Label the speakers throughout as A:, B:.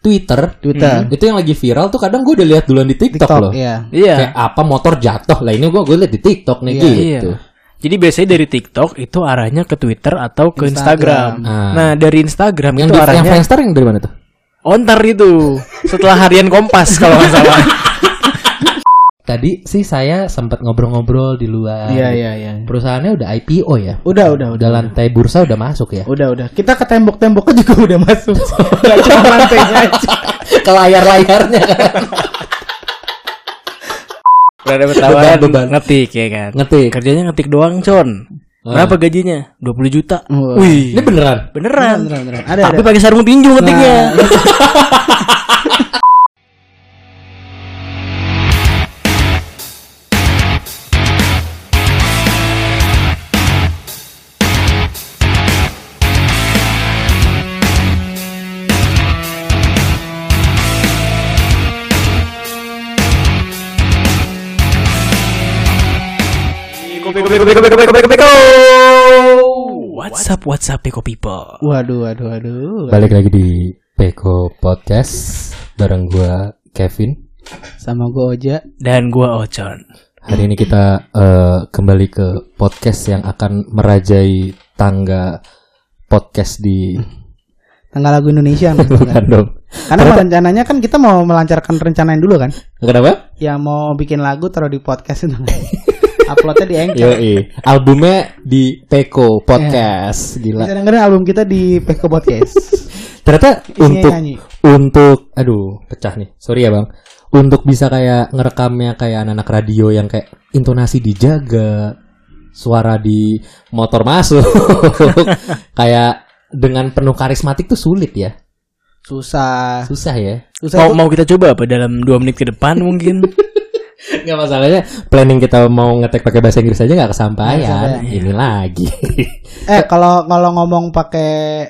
A: Twitter,
B: Twitter.
A: itu yang lagi viral tuh kadang gue udah lihat duluan di TikTok,
B: TikTok,
A: loh.
B: iya.
C: Iya.
A: Kayak apa motor jatuh lah ini gue gue lihat di TikTok nih
B: Iya.
A: gitu.
C: Jadi biasanya dari TikTok itu arahnya ke Twitter atau ke
B: Instagram.
C: Instagram.
A: Ah.
C: Nah, dari Instagram
A: Yang
C: itu
A: di yang
C: arahnya
A: Friendster yang dari mana tuh?
C: ontar itu. Setelah harian Kompas kalau nggak salah.
A: Tadi sih saya sempat ngobrol-ngobrol di luar.
B: Iya, iya, iya.
A: Perusahaannya udah IPO ya.
B: Udah, udah, udah.
A: Udah lantai bursa udah masuk ya.
B: Udah, udah. Kita ke tembok-temboknya juga udah masuk. Gak cuma lantainya aja.
A: Ke layar-layarnya kan.
C: Udah dapat tawaran ngetik ya kan.
A: Ngetik.
C: Kerjanya ngetik doang, Con. Berapa gajinya? 20 juta.
B: Wah.
C: Wih.
A: Ini beneran.
C: Beneran.
B: Beneran, beneran. Ada,
C: Tapi
B: ada.
C: pakai sarung tinju ngetiknya.
B: Nah,
C: What's up, what's up, Peko People?
B: Waduh, waduh, waduh.
A: Balik lagi di Peko Podcast bareng gua Kevin.
B: Sama gue Oja.
C: Dan gua Ocon.
A: Hari ini kita eh, kembali ke podcast yang akan merajai tangga podcast di
B: Tanggal lagu Indonesia. nih,
A: bukan
B: kan?
A: dong.
B: Karena rencananya kan kita mau melancarkan rencanain dulu kan.
A: Kenapa?
B: Ya mau bikin lagu taruh di podcast itu. Uploadnya di Anchor.
A: Yoi. Albumnya di Peko Podcast. Gila.
B: Bisa dengerin album kita di Peko Podcast.
A: Ternyata
B: Isinya
A: untuk
B: nyanyi.
A: untuk aduh pecah nih. Sorry ya, Bang. Untuk bisa kayak ngerekamnya kayak anak-anak radio yang kayak intonasi dijaga, suara di motor masuk. kayak dengan penuh karismatik tuh sulit ya.
B: Susah.
A: Susah ya.
B: Susah.
C: Mau, mau kita coba apa dalam dua menit ke depan mungkin?
A: Nggak masalahnya planning kita mau ngetek pakai bahasa Inggris aja nggak kesampaian.
B: Kesampaian,
A: Ini lagi.
B: Eh kalau kalau ngomong pakai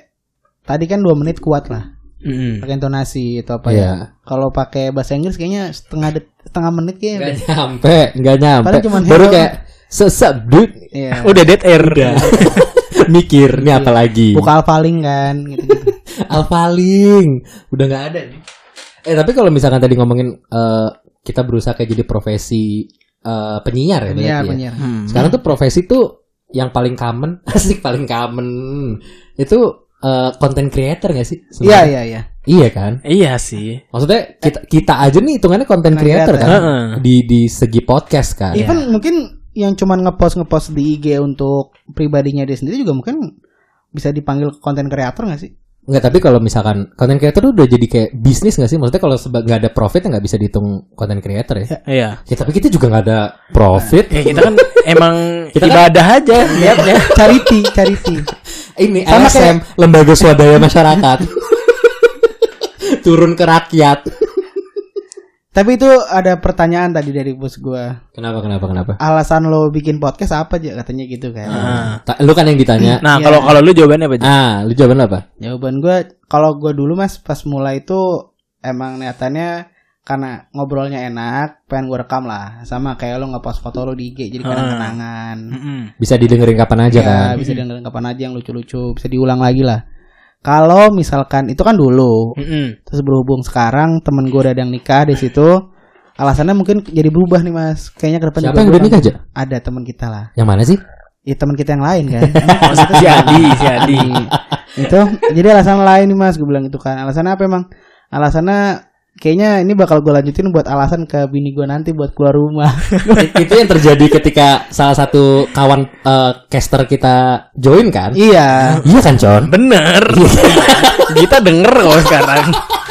B: tadi kan dua menit kuat lah.
C: Mm-mm.
B: Pakai intonasi atau apa
A: Iya.
B: ya. Kalau pakai bahasa Inggris kayaknya setengah det- setengah menit kayaknya.
A: Nggak
B: udah.
A: nyampe, nggak nyampe.
B: Cuman
A: Baru kayak sesep dude
B: Iya.
C: Udah dead air.
A: mikir ini apa lagi.
B: Buka alfaling kan gitu-gitu.
A: Alfaling udah nggak ada nih. Eh tapi kalau misalkan tadi ngomongin eh, kita berusaha kayak jadi profesi eh, penyiar ya berarti
B: Penyiar,
A: ya.
B: penyiar.
C: Hmm.
A: Sekarang tuh profesi tuh yang paling common, asik paling common itu eh, content creator gak sih?
B: Iya, iya, iya.
A: Iya kan?
C: Iya sih.
A: Maksudnya kita kita aja nih hitungannya content
B: Content
A: creator
B: creator.
A: kan
C: Heeh.
A: di di segi podcast kan.
B: Even mungkin yang cuman ngepost ngepost di IG untuk pribadinya dia sendiri juga mungkin bisa dipanggil konten kreator gak sih?
A: Enggak, tapi kalau misalkan content creator tuh udah jadi kayak bisnis gak sih? Maksudnya kalau seba- nggak ada profit nggak bisa dihitung content creator ya?
C: Iya.
A: Ya tapi kita juga nggak ada profit.
C: Ya kita kan emang
A: Kita kan-
C: ibadah aja niatnya.
B: Charity, charity.
A: Ini
B: Sama
A: LSM lembaga swadaya masyarakat. Turun ke rakyat.
B: Tapi itu ada pertanyaan tadi dari bos gua.
A: Kenapa kenapa kenapa?
B: Alasan lo bikin podcast apa aja katanya gitu kan.
A: Ta- lu kan yang ditanya.
C: Nah,
B: Iya.
C: kalau kalau lu jawabannya apa? Ji?
A: Ah, lu jawaban apa?
B: Jawaban gua kalau gua dulu Mas pas mulai itu emang niatannya karena ngobrolnya enak, pengen gua rekam lah. Sama kayak lo ngepost foto lo di IG jadi kenang-kenangan.
C: Mm-mm.
A: Bisa didengerin kapan aja
B: Ya,
A: kan?
B: bisa dengerin kapan aja yang lucu-lucu, bisa diulang lagi lah. Kalau misalkan itu kan dulu,
C: Mm-mm.
B: terus berhubung sekarang temen gue udah ada yang nikah di situ, alasannya mungkin jadi berubah nih mas. Kayaknya ke depan
A: Siapa
B: juga
A: yang udah nikah aja?
B: Ada teman kita lah.
A: Yang mana sih?
B: Ya teman kita yang lain kan.
C: Maksudnya si Adi, si Adi.
B: itu jadi alasan lain nih mas, gue bilang itu kan. Alasannya apa emang? Alasannya kayaknya ini bakal gue lanjutin buat alasan ke bini gue nanti buat keluar rumah.
A: Itu yang terjadi ketika salah satu kawan eh, caster kita join kan?
B: iya.
A: Iya kan, Con?
C: Bener. kita denger kok sekarang.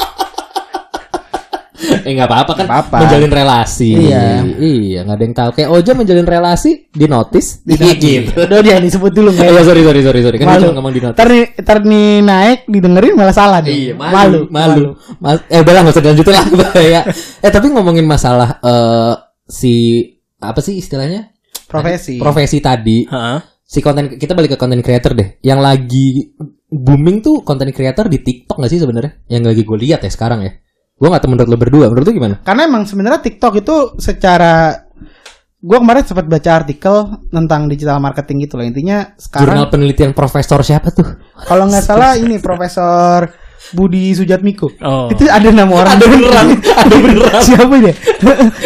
A: eh nggak apa-apa kan
B: apa-apa.
A: menjalin relasi.
B: Iya.
A: Iya, nggak ada yang tahu. Kayak Oja menjalin relasi di notis, di gitu.
B: Udah dia disebut dulu nggak?
A: ya, sorry sorry sorry sorry. Kan
B: Malu.
A: cuma ngomong di notis.
B: Ntar nih naik didengerin malah salah deh.
A: Iya, malu, malu. Mas, eh udah lah nggak usah dilanjutin lah bahaya. Eh tapi ngomongin masalah eh si apa sih istilahnya?
B: Profesi.
A: Profesi tadi.
C: Heeh.
A: Si konten kita balik ke konten creator deh. Yang lagi booming tuh konten creator di TikTok gak sih sebenarnya? Yang lagi gue lihat ya sekarang ya. Gue gak tahu menurut lo berdua. Menurut lo gimana?
B: Karena emang sebenarnya TikTok itu secara gue kemarin sempat baca artikel tentang digital marketing gitu loh intinya
A: Jurnal
B: sekarang
A: penelitian profesor siapa tuh?
B: kalau nggak salah ini profesor Budi Sujatmiko.
C: Oh.
B: Itu ada nama orang.
A: Ada beneran, ada beneran.
B: Siapa dia?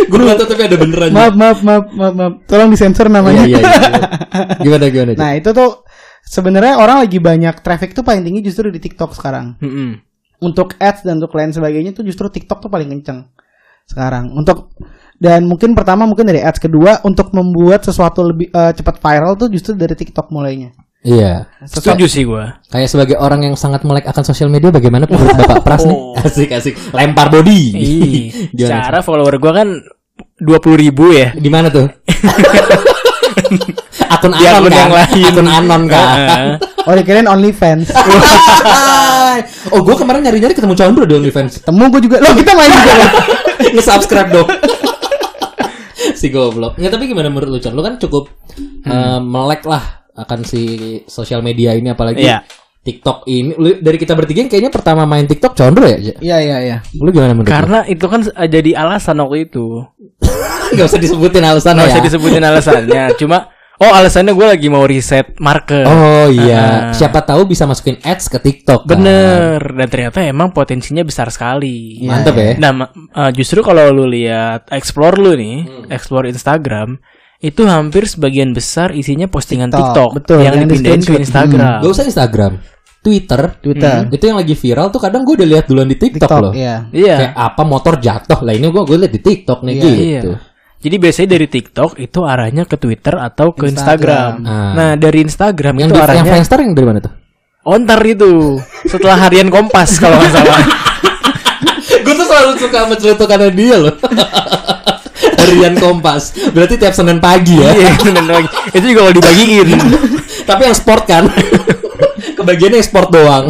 A: Gue nggak tahu tapi ada beneran.
B: maaf, maaf, maaf, maaf, maaf. Tolong disensor namanya.
A: Iya, iya, iya. Gimana gimana?
B: Nah, itu tuh sebenarnya orang lagi banyak traffic tuh paling tinggi justru di TikTok sekarang.
C: Mm-mm.
B: Untuk ads dan untuk lain sebagainya tuh justru TikTok tuh paling kenceng sekarang. Untuk dan mungkin pertama mungkin dari ads kedua untuk membuat sesuatu lebih eh, cepat viral tuh justru dari TikTok mulainya.
A: Iya.
C: Setuju sih gua.
A: Kayak sebagai orang yang sangat melek akan sosial media, bagaimana menurut Bapak Pras nih?
C: Oh.
A: Asik asik. Lempar body.
C: Ih,
A: Gimana?
C: cara follower gua kan 20.000 ribu ya.
A: Di mana tuh? akun
C: Di
A: anon
C: akun
A: kan?
C: yang lain.
A: Akun anon kan?
C: Heeh.
B: Oh, dikirain OnlyFans.
A: oh, gue kemarin nyari-nyari ketemu Condro di OnlyFans.
B: Temu gue juga. Loh, kita main juga.
A: Nge-subscribe dong. si goblok. Nggak, tapi gimana menurut lu, Con? Lu kan cukup eh, melek lah akan si sosial media ini apalagi
C: Iya.
A: TikTok ini. Lu, dari kita bertiga yang kayaknya pertama main TikTok Condro ya?
B: Iya, iya, iya.
A: Lu gimana menurut lu?
C: Karena itu kan eh, jadi alasan waktu itu.
A: Gak usah disebutin alasan
C: Nggak
A: ya.
C: usah disebutin alasannya. Cuma oh alasannya gue lagi mau riset market.
A: Oh iya,
C: Ah.
A: siapa tahu bisa masukin ads ke TikTok. kan?
C: Bener. Dan ternyata emang potensinya besar sekali.
A: Mantep ya.
C: Nah, eh, justru kalau lu lihat explore lu nih,
A: Hmm.
C: explore Instagram, itu hampir sebagian besar isinya postingan
B: TikTok,
C: TikTok,
B: betul,
C: yang,
B: yang di
C: dipindahin ke. Instagram.
A: Gak usah Instagram, Twitter.
B: Twitter.
A: Itu yang lagi viral tuh kadang gue udah lihat duluan di TikTok,
B: TikTok,
A: loh.
B: iya.
C: Iya.
A: Kayak apa motor jatuh lah ini gue gue lihat di TikTok nih
B: Iya.
A: gitu.
C: Iya. Jadi biasanya dari TikTok itu arahnya ke Twitter atau ke
B: Instagram.
C: Instagram.
A: Ah.
C: Nah, dari Instagram
A: Yang
C: itu
A: di, yang
C: arahnya
A: Friendster yang dari mana tuh?
C: ontar itu. Setelah harian Kompas kalau nggak salah.
A: gue tuh selalu suka sama celutukannya dia loh. Harian Kompas. Berarti tiap Senin pagi ya.
C: Iya, bener lagi. Itu juga kalau dibagiin.
A: Tapi yang sport kan. Kebagiannya yang sport doang.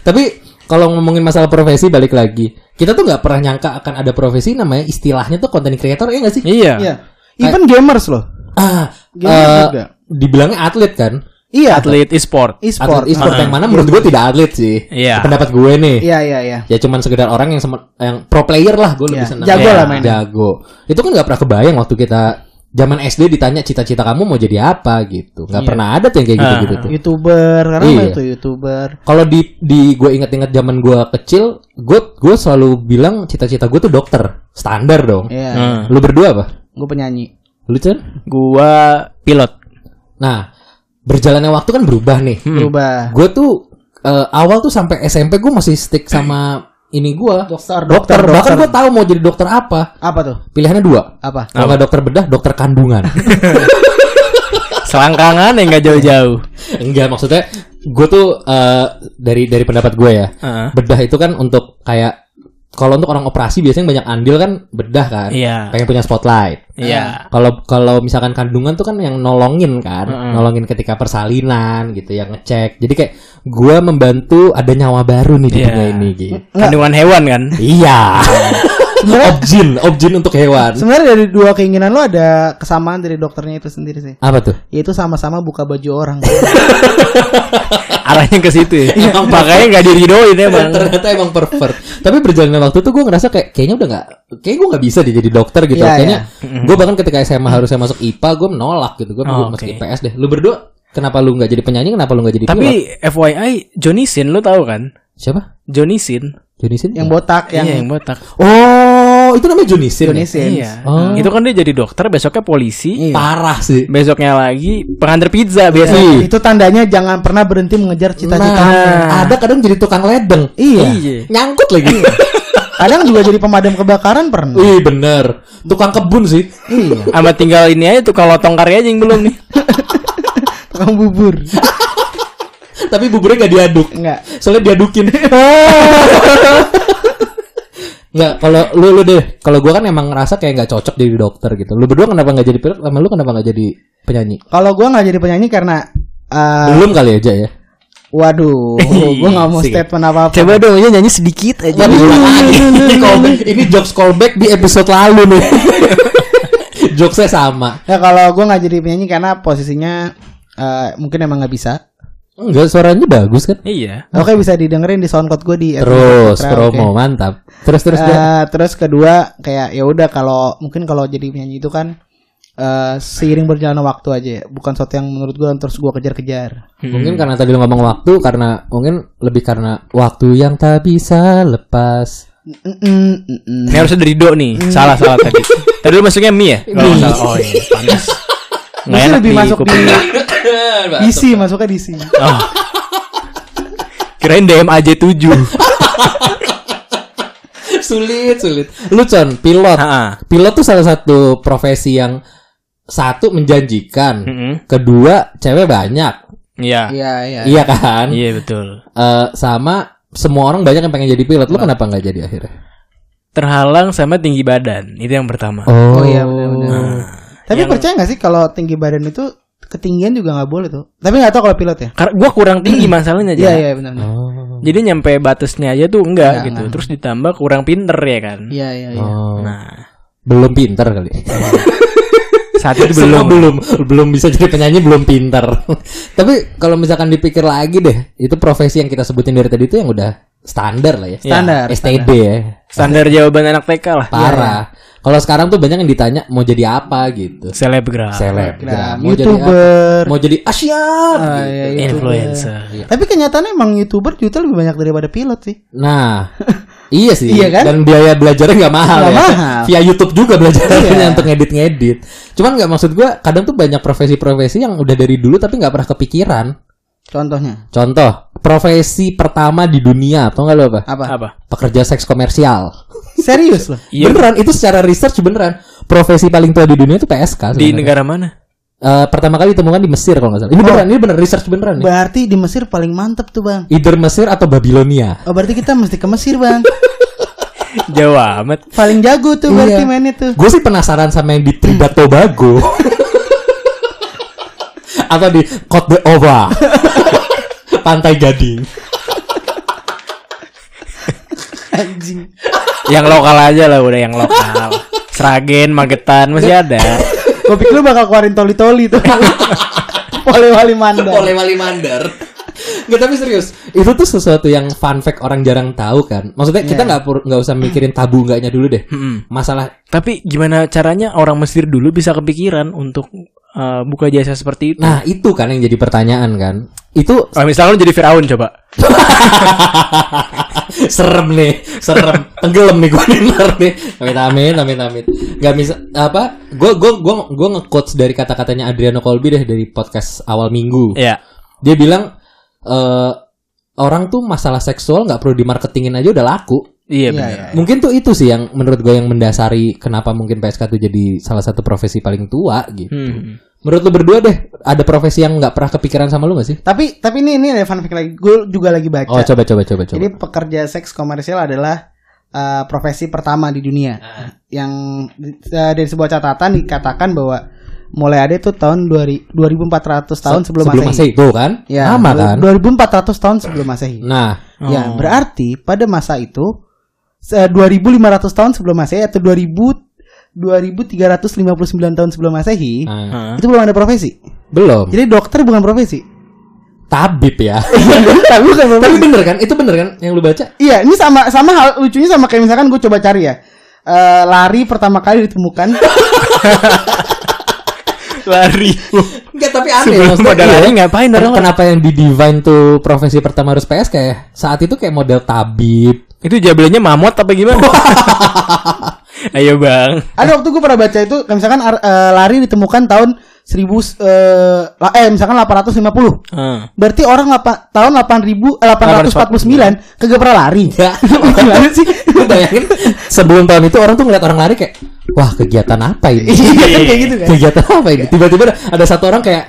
A: Tapi kalau ngomongin masalah profesi balik lagi, kita tuh nggak pernah nyangka akan ada profesi namanya istilahnya tuh content creator ya nggak sih?
C: Iya.
B: Iya. Even gamers loh.
A: Ah,
B: Gamers
A: eh,
B: juga.
A: dibilangnya atlet kan?
B: Iya.
C: Atlet e-sport.
B: E-sport.
A: Atlet e-sport
B: Ah.
A: yang mana menurut gue tidak atlet sih.
C: Iya.
A: Pendapat gue nih.
B: Iya, iya, iya.
A: Ya cuman sekedar orang yang sem- yang pro player lah gue lebih
B: Iya,
A: senang.
B: jago
A: Ya,
B: lah mainnya.
A: Jago. Itu kan nggak pernah kebayang waktu kita zaman SD ditanya cita-cita kamu mau jadi apa gitu. nggak
B: Iya.
A: pernah ada tuh yang kayak gitu-gitu
C: Ah.
A: tuh.
B: YouTuber, karena
A: Iya.
B: apa itu YouTuber.
A: Kalau di di gue inget-inget zaman gue kecil, gue gue selalu bilang cita-cita gue tuh dokter. Standar dong.
B: Iya.
C: Hmm.
A: Lu berdua apa?
B: Gue penyanyi.
A: Lu Cen?
C: Gua pilot.
A: Nah, berjalannya waktu kan berubah nih.
B: Berubah.
A: Gue tuh eh, awal tuh sampai SMP gue masih stick sama ini gue
B: Dokter,
A: dokter.
B: dokter,
A: Bahkan
B: dokter.
A: gue tahu mau jadi dokter apa.
B: Apa tuh?
A: Pilihannya dua.
B: Apa?
A: Kalau nggak dokter bedah, dokter kandungan.
C: Selangkangan yang nggak jauh-jauh.
A: Enggak, maksudnya gue tuh eh, dari dari pendapat gue ya.
C: Heeh.
A: Bedah itu kan untuk kayak kalau untuk orang operasi biasanya banyak andil kan bedah kan.
C: Iya.
A: Pengen punya spotlight.
C: Iya.
A: Kalau kalau misalkan kandungan tuh kan yang nolongin kan,
C: Mm-mm.
A: nolongin ketika persalinan gitu, yang ngecek. Jadi kayak gue membantu ada nyawa baru nih di
C: Iya.
A: dunia ini gitu.
C: Kandungan hewan kan?
A: Iya. objin, objin untuk hewan.
B: Sebenarnya dari dua keinginan lo ada kesamaan dari dokternya itu sendiri sih.
A: Apa tuh?
B: Yaitu sama-sama buka baju orang.
C: Arahnya ke situ ya. Makanya nggak diridoin emang.
A: Ternyata emang pervert. Tapi berjalannya waktu tuh gue ngerasa kayak kayaknya udah nggak, kayak gue nggak bisa deh jadi dokter gitu.
B: Iya,
A: kayaknya gue bahkan ketika SMA harusnya masuk IPA gue menolak gitu. Gue
C: Oh,
A: masuk. IPS deh. Lu berdua kenapa lu nggak jadi penyanyi? Kenapa lu nggak jadi pilot?
C: Tapi FYI Johnny Sin lu tahu kan?
A: Siapa?
C: Johnny Sin.
A: Johnny Sin?
B: yang botak, yang,
C: Iya, yang botak.
A: Oh, itu namanya Johnny Sin.
B: Johnny
A: ya?
B: Sins.
C: Iya.
A: Oh.
C: Itu kan dia jadi dokter, besoknya polisi,
B: Iya.
A: Parah sih.
C: besoknya lagi pengantar pizza biasanya.
A: Iya.
B: Itu tandanya jangan pernah berhenti mengejar cita-cita.
A: Nah, ada kadang jadi tukang ledeng.
B: Iya.
C: Iya.
A: Nyangkut lagi.
B: Kadang juga jadi pemadam kebakaran pernah.
A: Wih, bener. Tukang kebun sih.
B: iya.
C: Sama tinggal ini aja tukang lotong karya aja yang belum nih.
B: Tukang bubur.
A: Tapi buburnya nggak diaduk.
B: Enggak.
A: Soalnya diadukin. Nggak, kalau lu lu deh, kalau gua kan emang ngerasa kayak nggak cocok jadi dokter gitu. Lu berdua kenapa nggak jadi pilot? Sama lu kenapa nggak jadi penyanyi?
B: Kalau gua nggak jadi penyanyi karena eh,
A: Belum kali aja ya.
B: waduh, gua nggak mau statement apa-apa.
C: Coba dong ya nyanyi sedikit aja.
A: Waduh, lagi. ini jokes callback di episode lalu nih. Jokesnya sama.
B: Ya kalau gua nggak jadi penyanyi karena posisinya eh, mungkin emang nggak bisa.
A: Enggak, suaranya bagus kan?
C: Iya.
B: Oke bisa didengerin di SoundCloud gue di
A: Terus
B: Putra,
A: promo
B: oke.
A: mantap. Terus terus
B: Eh,
A: Dan.
B: terus kedua kayak ya udah kalau mungkin kalau jadi penyanyi itu kan eh, seiring berjalannya waktu aja ya. Bukan sesuatu yang menurut gue terus gue kejar-kejar.
A: Mungkin karena tadi lu ngomong waktu karena mungkin lebih karena waktu yang tak bisa lepas.
B: Mm-mm, mm-mm.
C: Ini harusnya dari Do nih. Salah salah tadi. Tadi lu masuknya mie ya? Oh, salah. Oh iya, panas. Nggak enak
B: lebih
C: di
B: masuk di
C: kuping.
B: DC masuknya DC.
C: Oh. Kirain DMAJ 7.
A: sulit, sulit. Lu Con, pilot. Pilot tuh salah satu profesi yang satu menjanjikan,
C: Mm-mm.
A: kedua cewek banyak.
C: Iya.
B: Iya iya.
A: Iya kan?
C: Iya betul.
A: Eh, sama semua orang banyak yang pengen jadi pilot. Lu kenapa nggak jadi akhirnya?
C: Terhalang sama tinggi badan. Itu yang pertama.
B: Oh iya benar-benar.
C: Nah,
B: Tapi
C: yang-
B: percaya nggak sih kalau tinggi badan itu ketinggian juga nggak boleh tuh. Tapi nggak tahu kalau pilot ya.
C: Karena gua kurang tinggi masalahnya aja.
B: Iya iya benar.
A: Oh.
C: Jadi nyampe batasnya aja tuh enggak
B: Enggak,
C: gitu.
B: enggak.
C: Terus ditambah kurang pinter ya kan.
B: Iya iya iya.
A: Oh.
C: Nah,
A: Belum pinter kali.
C: saat itu belum.
A: belum belum bisa jadi penyanyi belum pinter. Tapi kalau misalkan dipikir lagi deh, itu profesi yang kita sebutin dari tadi itu yang udah standar lah ya.
B: Standar.
A: STD ya.
C: Standar jawaban anak TK lah.
A: Parah. Kalau sekarang tuh banyak yang ditanya mau jadi apa gitu.
C: Selebgram.
A: Seleb.
B: Nah,
A: Mau jadi
B: YouTuber.
A: apa? Mau jadi Asyap.
B: Ah,
A: gitu.
B: iya, YouTuber.
C: Influencer.
B: Tapi kenyataannya emang YouTuber juta lebih banyak daripada pilot sih.
A: Nah, iya sih.
B: Iya kan?
A: Dan biaya belajarnya nggak mahal
B: Nggak
A: ya.
B: mahal.
A: Via YouTube juga belajarnya
B: Iya.
A: untuk ngedit-ngedit. Cuman nggak maksud gua kadang tuh banyak profesi-profesi yang udah dari dulu tapi nggak pernah kepikiran.
B: Contohnya
A: Contoh, profesi pertama di dunia, atau nggak lo apa?
B: apa?
C: Apa?
A: Pekerja seks komersial.
B: Serius loh.
C: Iya.
A: Beneran, itu secara research beneran. Profesi paling tua di dunia itu PSK.
C: Di
A: sebenarnya.
C: negara mana?
A: Eh, pertama kali ditemukan di Mesir kalau nggak salah. Ini beneran, ini bener research beneran nih.
B: Berarti di Mesir paling mantep tuh bang.
A: Either Mesir atau Babilonia.
B: Oh berarti kita mesti ke Mesir bang.
C: Jauh amat.
B: paling jago tuh berarti
A: Iya.
B: mainnya tuh.
A: Gue sih penasaran sama yang di Trinidad Tobago. Atau di Côte d'Ivoire. Pantai Gading.
B: Anjing.
C: Yang lokal aja lah udah yang lokal. Sragen, Magetan masih ada.
B: Gue pikir lu bakal keluarin toli-toli tuh. Polewali mandar.
A: Boleh wali mandar. Nggak tapi serius, itu tuh sesuatu yang fun fact orang jarang tahu kan. Maksudnya kita
B: Iya.
A: nggak nggak usah mikirin tabu enggaknya dulu deh. Masalah
C: Tapi gimana caranya orang Mesir dulu bisa kepikiran untuk uh, buka jasa seperti itu?
A: Nah itu kan yang jadi pertanyaan kan? Itu
C: misalnya lu jadi Firaun coba.
A: serem nih Serem. Tenggelam nih gue denger nih. Amit amit amit amit. Gak bisa Apa? Gue gue gue gue nge-quotes dari kata-katanya Adriano Colby deh Dari podcast awal minggu.
C: Iya.
A: Dia bilang eh Orang tuh masalah seksual nggak perlu dimarketingin aja udah laku
C: Iya
B: Iya,
C: benar.
B: iya.
A: Mungkin tuh itu sih yang menurut gue yang mendasari Kenapa mungkin PSK tuh jadi salah satu profesi paling tua gitu
C: Hmm.
A: Menurut lu berdua deh Ada profesi yang nggak pernah kepikiran sama lu gak sih?
B: Tapi tapi ini ini ada fun fact lagi. Gue juga lagi baca.
A: Oh coba coba coba coba
B: Jadi pekerja seks komersial adalah uh, profesi pertama di dunia. Yang uh, dari sebuah catatan dikatakan bahwa mulai ada itu tahun 2000 2400 tahun sebelum,
A: sebelum
B: Masehi.
A: Masehi itu kan?
B: Ya,
A: Lama kan?
B: 2400 tahun sebelum Masehi.
A: Nah,
B: Ya,
C: Oh.
B: berarti pada masa itu 2500 tahun sebelum Masehi atau 2000 2359 tahun sebelum Masehi,
C: Hah?
B: itu belum ada profesi.
A: belum.
B: Jadi dokter bukan profesi.
A: Tabib ya.
B: Tapi bukan
A: Tapi
B: profesi.
A: bener kan? Itu bener kan yang lu baca?
B: Iya, ini sama sama hal lucunya sama kayak misalkan gue coba cari ya. Eh, lari pertama kali ditemukan
C: Lari.
A: Enggak, tapi aneh.
C: Sebelum
A: maksudnya,
C: modal
A: iya.
C: lari ngapain orang?
A: Kenapa yang di Divine tuh profesi pertama harus PS kayak saat itu kayak model tabib.
C: Itu jabelannya mamot apa gimana? Ayo bang.
B: ada waktu gue pernah baca itu kayak misalkan eh, lari ditemukan tahun 1000 eh, la- eh misalkan 850.
C: Ah.
B: Berarti orang lapa, tahun 8000 eh, 849 kagak pernah lari.
A: Ya.
B: Gimana sih?
A: Lu bayangin sebelum tahun itu orang tuh ngeliat orang lari kayak wah kegiatan apa ini?
B: Iya kan kayak gitu kan.
A: kegiatan apa ini? Tiba-tiba ada- ada satu orang kayak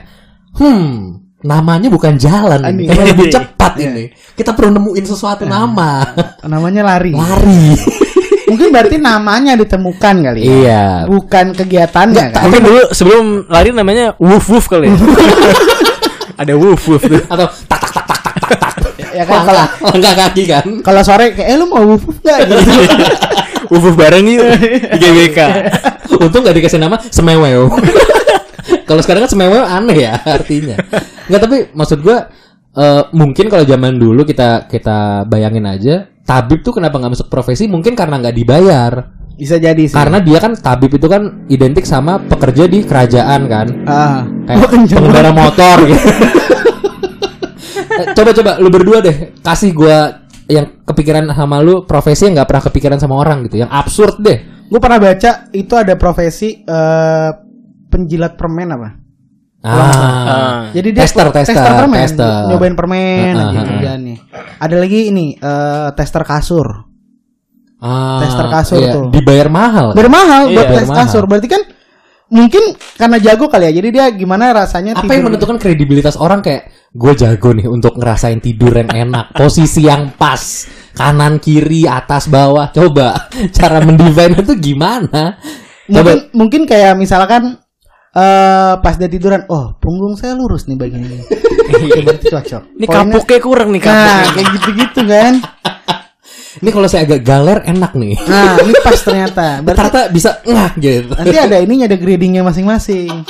A: hmm namanya bukan jalan ini, karena lebih cepat
B: Iya.
A: ini. Kita perlu nemuin sesuatu nama.
B: Namanya lari.
A: Lari.
B: Mungkin berarti namanya ditemukan kali ya.
A: iya.
B: Bukan kegiatannya kan.
C: Mungkin dulu sebelum lari namanya woof woof kali ya. Ada woof woof tuh.
A: Atau tak tak tak tak tak tak tak.
B: Ya kan kalau
A: Langkah, kaki kan.
B: kalau sore kayak eh lu mau wuf enggak gitu.
C: Woof woof bareng yuk di GBK.
A: Untung gak dikasih nama semewew. Kalau sekarang kan semewew aneh ya artinya. Nggak tapi maksud gua eh, mungkin kalau zaman dulu kita kita bayangin aja tabib tuh kenapa nggak masuk profesi mungkin karena nggak dibayar.
B: Bisa jadi sih.
A: Karena dia kan tabib itu kan identik sama pekerja di kerajaan kan.
B: ah,
A: Kayak
B: kenceng
A: pengendara motor gitu. Eh, coba coba lu berdua deh kasih gua yang kepikiran sama lu profesi yang nggak pernah kepikiran sama orang gitu, yang absurd deh.
B: Gue pernah baca itu ada profesi eh, penjilat permen apa?
A: Ah.
B: Jadi dia
A: Tester, tester,
B: permen,
A: tester.
B: nyobain permen
A: Ah,
B: aja
A: ah, ah.
B: kerjaannya. Ada lagi ini eh, tester kasur.
A: Ah,
B: Tester kasur
A: iya.
B: tuh.
A: Dibayar mahal. kan?
B: Bermahal buat
A: Iya.
B: tes
A: Bermahal.
B: kasur. Berarti kan mungkin karena jago kali ya. Jadi dia gimana rasanya
A: Apa
B: tidur
A: yang menentukan kredibilitas orang kayak gue jago nih untuk ngerasain tidur yang enak, posisi yang pas, kanan kiri, atas bawah. Coba cara mendefine itu gimana?
B: mungkin
A: Coba
B: mungkin kayak misalkan eh pas dia tiduran, oh punggung saya lurus nih bagian ini. Oke, berarti cocok.
C: Ini
B: Poinnya-
C: kapuknya kurang nih
B: Nah,
C: kapuknya.
B: kayak gitu-gitu kan.
A: ini kalau saya agak galer enak nih.
B: Nah, ini pas ternyata. Berarti
A: Ternyata bisa ngah gitu.
B: nanti ada ininya ada gradingnya masing-masing.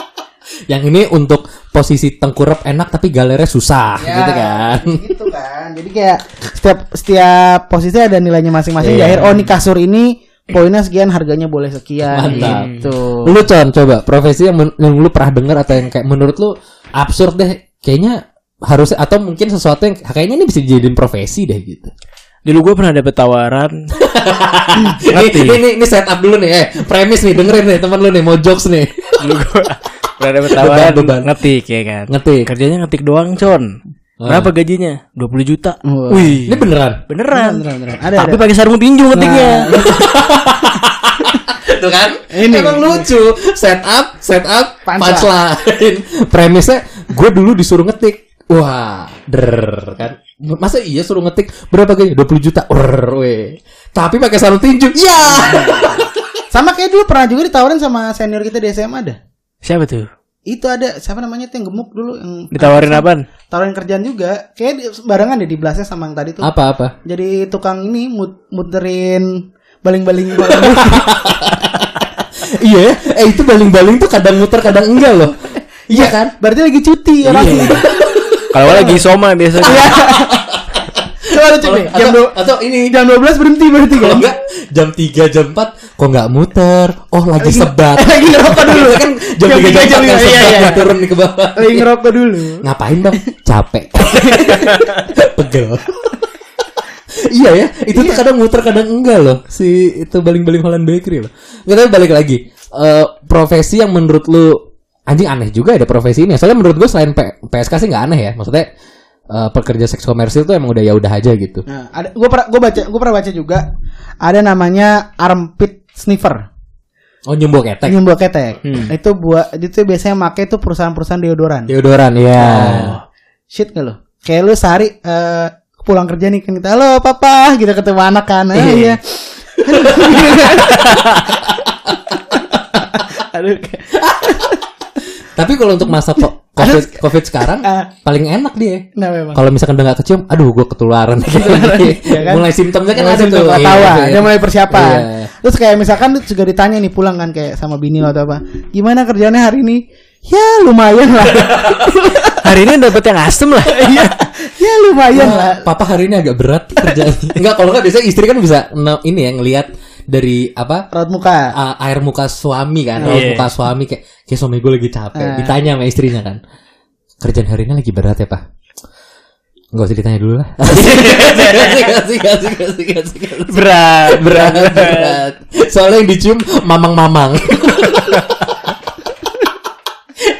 A: Yang ini untuk posisi tengkurap enak tapi galernya susah gitu kan.
B: Gitu kan. Jadi kayak setiap setiap posisi ada nilainya masing-masing. Di
A: Iya.
B: akhir oh nih kasur ini poinnya sekian, harganya boleh sekian
A: Mantap.
B: gitu.
A: Lu con coba profesi yang, men- yang lu pernah dengar atau yang kayak menurut lu absurd deh. Kayaknya harus atau mungkin sesuatu yang kayaknya ini bisa dijadiin profesi deh gitu.
C: Dulu gue pernah dapet tawaran.
A: ini, ini, ini setup dulu nih, eh premis nih dengerin nih teman lu nih mau jokes nih.
C: Dulu gue pernah dapet tawaran
A: Beban, beban.
C: ngetik ya kan.
A: Ngetik.
C: Kerjanya ngetik doang, Con. Berapa gajinya? 20 juta.
B: Wah.
C: Wih.
A: Ini beneran.
C: beneran.
B: Beneran, beneran. Ada,
C: Tapi
B: ada.
C: pakai sarung tinju ngetiknya.
B: Nah,
A: Tuh kan?
B: Ini.
A: Emang lucu. Setup, setup,
B: Punchline.
A: punchline. Premisnya gue dulu disuruh ngetik. Wah, der kan. Masa iya suruh ngetik berapa gaji? 20 juta. Ur. Tapi pakai sarung tinju. Ya.
B: Sama kayak dulu pernah juga ditawarin sama senior kita di SMA ada.
C: Siapa tuh?
B: Itu ada siapa namanya tuh yang gemuk dulu yang
C: Ditawarin apaan?
B: tawarin kerjaan juga. Kayak barengan deh di belasnya sama yang tadi tuh.
A: Apa apa?
B: Jadi tukang ini mut muterin baling-baling
A: iya, ya? eh itu baling-baling tuh kadang muter kadang enggak loh. Iya kan?
B: Berarti lagi cuti orang.
C: Iya. Kalau lagi soma biasanya.
B: Coba lu cek
A: Kalau-
B: deh. Jam
A: atau,
B: 2
A: atau ini
B: jam 12 berhenti berarti kan.
A: enggak jam 3 jam 4 kok enggak muter? Oh, lagi
B: Lagi-
A: sebat.
B: lagi ngerokok dulu.
A: Biasanya kan jam
B: Jam
A: 3
B: tiga,
A: jam 4
B: jam
A: kan
B: lima,
A: sebat
B: iya, iya.
A: kan turun ke bawah.
B: Lagi ngerokok dulu.
A: Ngapain bang? Capek. Pegel. iya ya, itu tuh kadang muter kadang enggak loh. Si itu baling-baling Holland Bakery loh. Nggak tapi balik lagi. Eh, profesi yang menurut lu anjing aneh juga ada profesi ini. Soalnya menurut gue selain P- PSK sih nggak aneh ya. Maksudnya eh, pekerja seks komersil tuh emang udah ya udah aja gitu.
B: Nah, ada gua pernah gua baca gua pernah baca juga ada namanya armpit sniffer.
A: Oh nyembuh ketek.
B: Nyembuh ketek.
C: Hmm.
B: Itu buat itu biasanya make tuh perusahaan-perusahaan deodoran.
A: Deodoran ya.
B: Shit gak lo? Kayak lu sehari eh, pulang kerja nih kan kita, halo papa, gitu ketemu anak kan, ah, iya. Aduh, kayak-
A: Tapi kalau untuk masa ko- covid covid sekarang
B: Ah.
A: paling enak dia.
B: nah.
A: Kalau misalkan udah gak kecium, aduh gue ketularan.
B: Iya kan?
A: Mulai simptomnya kan
B: Mulai
A: ada
B: simptom
A: tuh.
B: ketawa,
A: Iya,
B: dia mulai persiapan.
A: Iya.
B: Terus kayak misalkan juga ditanya nih pulang kan kayak sama bini lo atau apa, gimana kerjanya hari ini? Ya lumayan lah,
C: Hari ini dapet yang asem lah.
B: Iya, ya lumayan
A: Wah,
B: lah.
A: Papa hari ini agak berat kerjanya. Enggak, kalau enggak biasanya istri kan bisa ini ya ngelihat dari apa
B: Raut muka.
A: uh, air muka suami kan, raut
C: Iya.
A: muka suami kayak kayak suami gue lagi capek.
B: Ah.
A: Ditanya sama istrinya kan. Kerjaan hari ini lagi berat ya, Pak? Enggak usah ditanya dulu lah.
C: Berat, berat.
A: berat. Soalnya yang dicium mamang-mamang.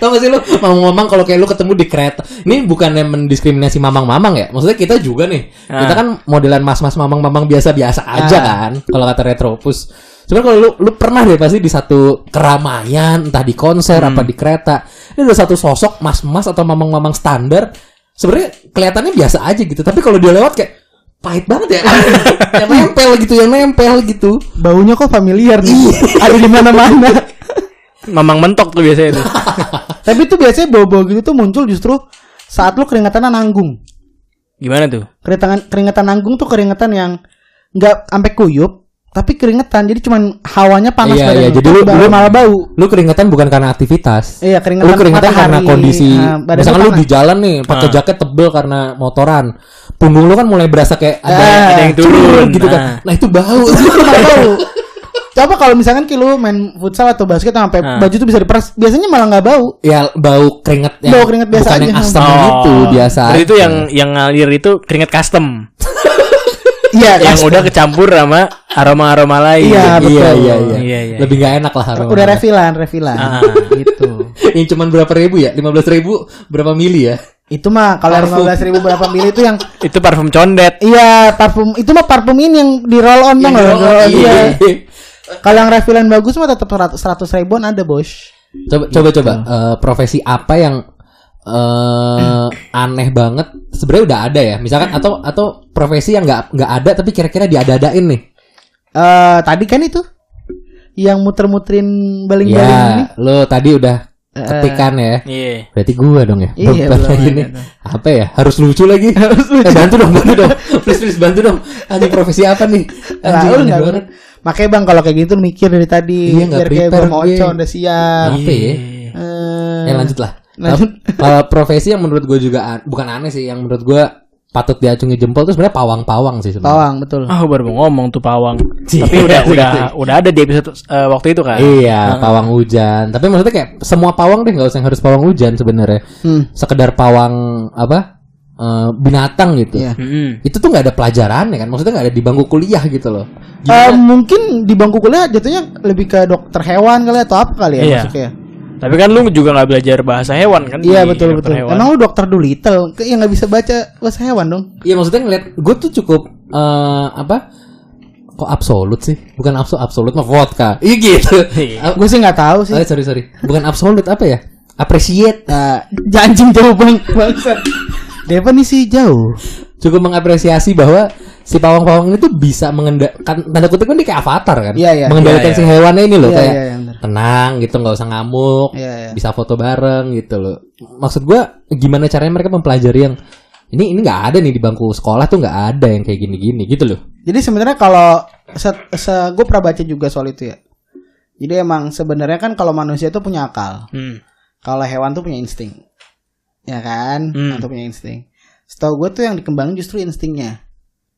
A: Tau gak sih lu Mamang-mamang kalau kayak lu ketemu di kereta Ini bukannya mendiskriminasi mamang-mamang ya Maksudnya kita juga nih Kita
C: Ah.
A: kan modelan mas-mas mamang-mamang biasa-biasa aja
B: Ah.
A: kan Kalau kata Retropus Cuman kalau lu, lu pernah deh pasti di satu keramaian Entah di konser apa di kereta Ini ada satu sosok mas-mas atau mamang-mamang standar Sebenarnya kelihatannya biasa aja gitu Tapi kalau dia lewat kayak Pahit banget ya Yang nempel gitu Yang nempel gitu
B: Baunya kok familiar nih. Ada di mana-mana.
C: Mamang mentok tuh biasanya tuh.
B: Tapi itu biasanya bau-bau gitu tuh muncul justru saat lu keringetan nanggung.
C: Gimana tuh?
B: Keringetan keringetan nanggung tuh keringetan yang nggak sampai kuyup, tapi keringetan. Jadi cuman hawanya panas
A: Iya,
B: badan
A: iya. Jadi lu-
B: baru
A: lu-
B: malah bau.
A: Lu keringetan bukan karena aktivitas
B: Iya, keringetan
A: Lu keringetan karena
B: matahari.
A: kondisi
B: badan
A: Misalkan
B: lu panas.
A: di jalan nih pakai
C: Ah.
A: jaket tebel karena motoran Punggung lu kan mulai berasa kayak ada
B: Ah,
C: ada yang turun.
A: gitu kan
C: Nah.
A: Nah itu bau
B: Itu malah bau. Coba kalau misalkan lu main futsal atau basket sampai
C: Ah.
B: baju tuh bisa diperas, biasanya malah nggak bau.
A: Ya bau keringet yang
B: Bau keringet biasa
A: bukan
B: aja.
A: yang asam
C: Oh.
A: gitu biasa.
C: Berarti itu yang yang ngalir itu keringet custom
B: Iya,
C: yang
B: custom.
C: udah kecampur sama aroma-aroma lain.
B: Iya, betul.
A: iya, iya, iya,
C: Iya, iya.
A: Lebih nggak enak lah aroma.
B: udah refillan, refillan.
C: Ah.
B: gitu.
A: yang cuman berapa ribu ya? 15 ribu berapa mili ya?
B: Itu mah kalau
A: Parfum.
B: 15 ribu berapa mili itu yang
C: Itu parfum condet.
B: Iya parfum itu mah parfum ini yang di roll on dong
A: roll on,
B: Iya.
A: iya.
B: Kalau yang refillan bagus mah tetap 100 ribuan ada bos.
A: Coba coba coba. Eh, profesi apa yang eh aneh banget? Sebenarnya udah ada ya. Misalkan atau atau profesi yang nggak nggak ada tapi kira-kira diada-adain nih.
B: Eh tadi kan itu? Yang muter-muterin baling-baling ini.
A: ya lo tadi udah ketikan ya?
C: Iya.
A: berarti gua dong ya?
B: Iya, belum
A: lagi
B: ada
A: nih
B: tuh.
A: apa ya? Harus lucu lagi. Eh bantu dong bantu dong. Please please bantu dong. Anjing profesi apa nih?
B: Nah,
A: anjing
B: bener. Makanya bang kalau kayak gitu mikir dari tadi
A: Iya,
B: biar kayak gua mau
A: gue.
B: ocon udah siap.
A: apa ya
B: Eh,
A: ya lanjut lah
B: Lanjut.
A: profesi yang menurut gue juga an- bukan aneh sih yang menurut gue patut diacungi jempol tuh sebenarnya pawang-pawang sih sebenarnya
B: Pawang betul.
C: Ah, baru mau ngomong tuh pawang.
A: Iya,
C: Tapi udah
A: gitu.
C: udah udah ada di episode eh, waktu itu kan.
A: Iya, pawang hujan. Tapi maksudnya kayak semua pawang deh, nggak usah yang harus pawang hujan sebenarnya.
B: Hmm.
A: Sekedar pawang apa? Eh, binatang gitu.
B: Iya.
C: Mm-mm.
A: Itu tuh nggak ada pelajarannya kan? Maksudnya nggak ada di bangku kuliah gitu loh.
B: Eh, mungkin di bangku kuliah jatuhnya lebih ke dokter hewan kali atau apa kali ya
C: Iya.
B: masuknya.
C: Tapi kan lu juga nggak belajar bahasa hewan kan?
B: Iya betul
C: dokter
B: betul.
C: hewan.
B: Emang lu dokter Dolittle kayak nggak bisa baca bahasa hewan dong?
A: Iya maksudnya ngeliat gue tuh cukup eh, apa? Kok absolut sih? Bukan absolut, absolut mah vodka. Iya gitu.
C: Iya.
B: Gue sih nggak tahu sih.
A: Oh, sorry sorry. Bukan absolut apa ya? Appreciate.
B: Nah, janjing jauh bang bangsat. Definisi jauh.
A: Cukup mengapresiasi bahwa si pawang-pawang ini tuh bisa mengendalikan tanda kutip kan dia kayak avatar kan?
B: Iya, iya.
A: Mengendalikan
C: Iya,
A: si hewannya ini loh
B: Iya,
A: kayak
B: iya, iya, bener.
A: tenang gitu nggak usah ngamuk
B: Iya, iya.
A: bisa foto bareng gitu loh maksud gua gimana caranya mereka mempelajari yang ini ini nggak ada nih di bangku sekolah tuh nggak ada yang kayak gini-gini gitu loh
B: Jadi sebenarnya kalau se, se gue pernah baca juga soal itu ya. Jadi emang sebenarnya kan kalau manusia itu punya akal,
C: Hmm.
B: kalau hewan tuh punya insting, ya kan?
C: Hmm.
B: Atau punya insting. Setahu gue tuh yang dikembangin justru instingnya.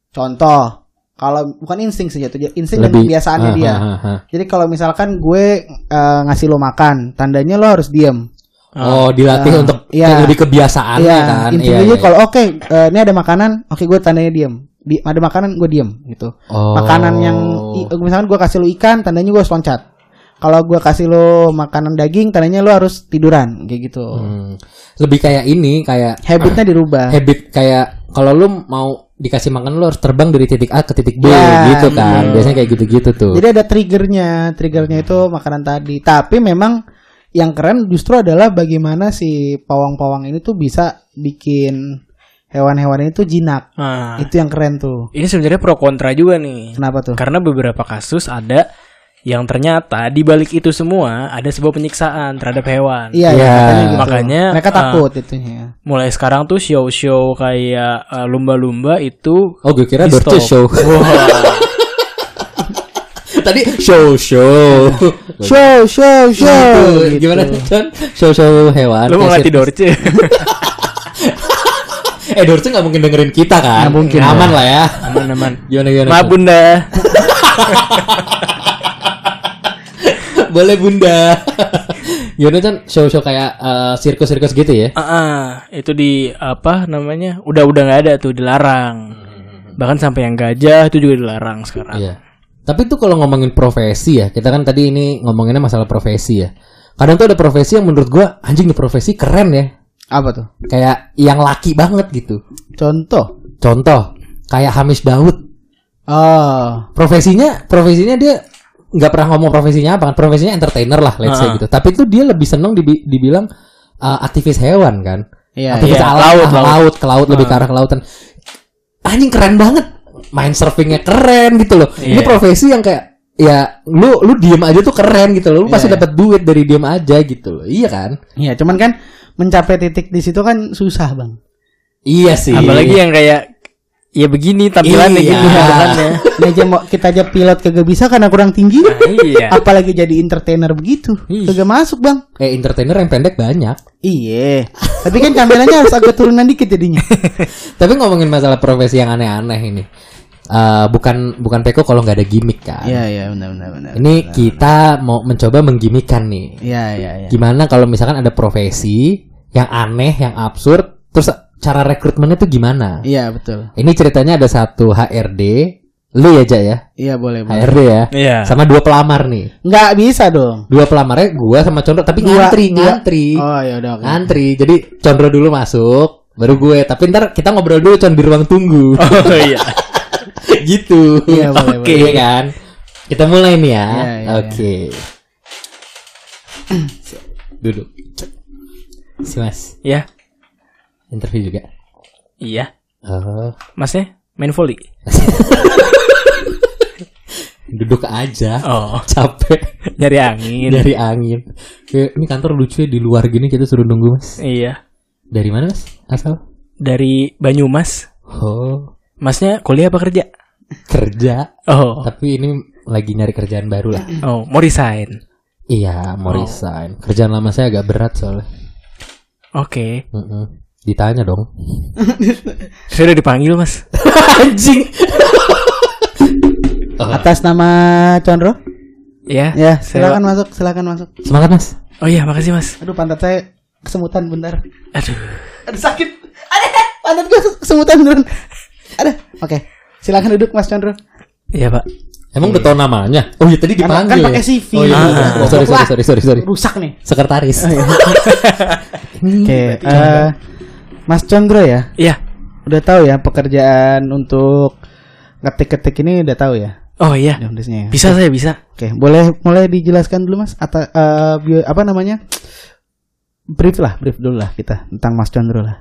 B: Contoh, kalau bukan insting sih jatuh, insting dan kebiasaannya
A: ah,
B: dia.
A: ah, ah, ah.
B: Jadi kalau misalkan gue eh, ngasih lo makan, tandanya lo harus diem.
A: oh dilatih
B: Ah,
A: untuk
B: iya.
A: lebih kebiasaannya
B: Iya,
A: kan
B: intinya
A: Iya, iya.
B: kalau oke eh, ini ada makanan, oke gue tandanya diem. Di, ada makanan gue diem gitu.
A: Oh.
B: Makanan yang misalkan gue kasih lo ikan, tandanya gue harus loncat. Kalau gue kasih lo makanan daging, tandanya lo harus tiduran kayak gitu.
A: Hmm. lebih kayak ini kayak
B: Habitnya dirubah.
A: habit kayak kalau lu mau dikasih makan lu harus terbang dari titik A ke titik B
B: Ya,
A: gitu kan
B: iya.
A: biasanya kayak gitu-gitu tuh
B: Jadi ada triggernya, triggernya itu makanan tadi. Tapi memang yang keren justru adalah bagaimana si pawang-pawang ini tuh bisa bikin hewan-hewan ini tuh jinak.
C: Ah.
B: Itu yang keren tuh.
C: Ini sebenarnya pro kontra juga nih.
B: Kenapa tuh?
C: Karena beberapa kasus ada yang ternyata di balik itu semua ada sebuah penyiksaan terhadap hewan.
B: Iya,
A: Iya.
B: iya, gitu.
C: Makanya,
B: mereka
C: uh,
B: takut itunya.
C: Mulai sekarang tuh show-show kayak uh, lumba-lumba itu
A: oh gue kira Dorce show
C: Wah.
A: tadi show show
B: Show, show, show.
A: Gitu.
B: gitu.
A: gimana John show show hewan
C: Lu mau ngelatih
A: sirkus.
C: Dorce?
A: eh Dorce nggak mungkin dengerin kita kan
B: Nggak mungkin.
A: aman lah ya
C: Aman-aman.
A: gimana gimana
C: Maaf bunda.
A: Boleh bunda gimana kan show show kayak eh, sirkus sirkus gitu ya
C: Ah, ah, itu di apa namanya? Udah udah nggak ada tuh dilarang. Bahkan sampai yang gajah itu juga dilarang sekarang.
A: Iya. Tapi tuh kalau ngomongin profesi ya, kita kan tadi ini ngomonginnya masalah profesi ya. Kadang tuh ada profesi yang menurut gua anjing nih profesi keren ya.
B: Apa tuh?
A: Kayak yang laki banget gitu.
B: Contoh.
A: Contoh, kayak Hamis Daud.
B: Oh.
A: Profesinya, profesinya dia nggak pernah ngomong profesinya apa kan? Profesinya entertainer lah, let's say
C: Ah.
A: gitu. Tapi tuh dia lebih seneng dibi- dibilang uh, aktivis hewan kan.
B: Iya,
A: aktivis
C: iya,
A: alam,
C: laut,
A: laut,
C: laut.
A: ke laut, lebih ke arah kelautan. Anjing keren banget. Main surfingnya keren gitu loh. Ini
C: Iya.
A: profesi yang kayak ya lu lu diem aja tuh keren gitu loh. Lu pasti
B: Iya,
A: dapat duit dari diem aja gitu loh. Iya kan?
B: Iya, cuman kan mencapai titik di situ kan susah, Bang.
A: Iya sih.
C: Apalagi yang kayak ya begini tampilannya
A: Iya.
C: gitu bentukannya.
B: Ini aja mau kita aja pilot kagak bisa karena kurang tinggi.
C: Nah, iya.
B: Apalagi jadi entertainer begitu.
C: Ih.
B: Kagak masuk, Bang.
A: Eh entertainer yang pendek banyak.
B: Iya. Tapi kan kameranya harus agak turunan dikit jadinya.
A: Tapi ngomongin masalah profesi yang aneh-aneh ini. eh, bukan bukan Peko kalau nggak ada gimmick kan.
B: Iya iya benar benar benar.
A: Ini kita mau mencoba menggimikan nih.
B: Iya iya iya.
A: Gimana kalau misalkan ada profesi yang aneh, yang absurd, terus cara rekrutmennya tuh gimana?
B: Iya betul.
A: Ini ceritanya ada satu HRD, lu ya Ja ya,
B: Iya boleh boleh.
A: HRD ya,
C: Iya.
A: sama dua pelamar nih.
B: Nggak bisa dong.
A: Dua pelamarnya gua sama Condro, tapi
B: Dua-
A: ngantri,
B: dua-
A: ngantri,
B: Oh ya udah oke.
A: ngantri. Jadi Condro dulu masuk, baru gue. Tapi ntar kita ngobrol dulu Con di ruang tunggu,
C: Oh iya.
A: Gitu.
B: Iya, boleh,
A: Oke
B: boleh.
A: kan. Kita mulai nih ya.
B: Iya, iya,
A: Oke. Duduk. Si Mas,
C: Iya.
A: Interview juga.
C: Iya.
A: Oh,
C: Masnya main volley.
A: duduk aja.
C: Oh,
A: Capek
C: nyari angin.
A: dari angin. Kayak, ini kantor lucu ya di luar gini kita suruh nunggu Mas.
C: Iya.
A: Dari mana Mas? Asal?
C: Dari Banyumas.
A: Oh,
C: Masnya kuliah apa kerja?
A: kerja.
C: Oh.
A: Tapi ini lagi nyari kerjaan baru lah.
C: Oh, mau resign.
A: Iya, mau
C: Oh.
A: resign. Kerjaan lama saya agak berat soalnya.
C: Oke.
A: Mm-mm. Ditanya dong.
C: Saya udah dipanggil, Mas.
A: Anjing.
B: Atas nama Condro?
C: Iya.
B: Ya,
C: saya-
B: silakan masuk, silakan masuk.
A: Semangat Mas.
C: Oh iya, makasih, Mas.
B: Aduh pantat saya kesemutan bentar.
C: Aduh.
B: Aduh sakit. Ada pantat gue kesemutan beneran. Ada. Oke. Silakan duduk Mas Condro.
C: Iya, Pak.
A: Emang udah tau namanya? Oh iya tadi
B: Kan-
A: dipanggil
B: kan
A: ya?
B: pakai CV.
A: Oh iya,
C: Ah,
A: iya.
C: ah.
A: sorry, sorry, sorry, sorry, sorry.
B: Rusak nih.
A: Sekretaris.
B: Oke, eh, Mas Condro ya.
C: Iya.
B: Udah tahu ya pekerjaan untuk ngetik-ketik ini udah tahu ya.
C: Oh iya.
B: Jobdesknya ya.
C: Bisa saya bisa.
B: Oke, boleh mulai dijelaskan dulu Mas atau eh, bio- apa namanya? Brief lah, brief dulu lah kita tentang Mas Condro lah.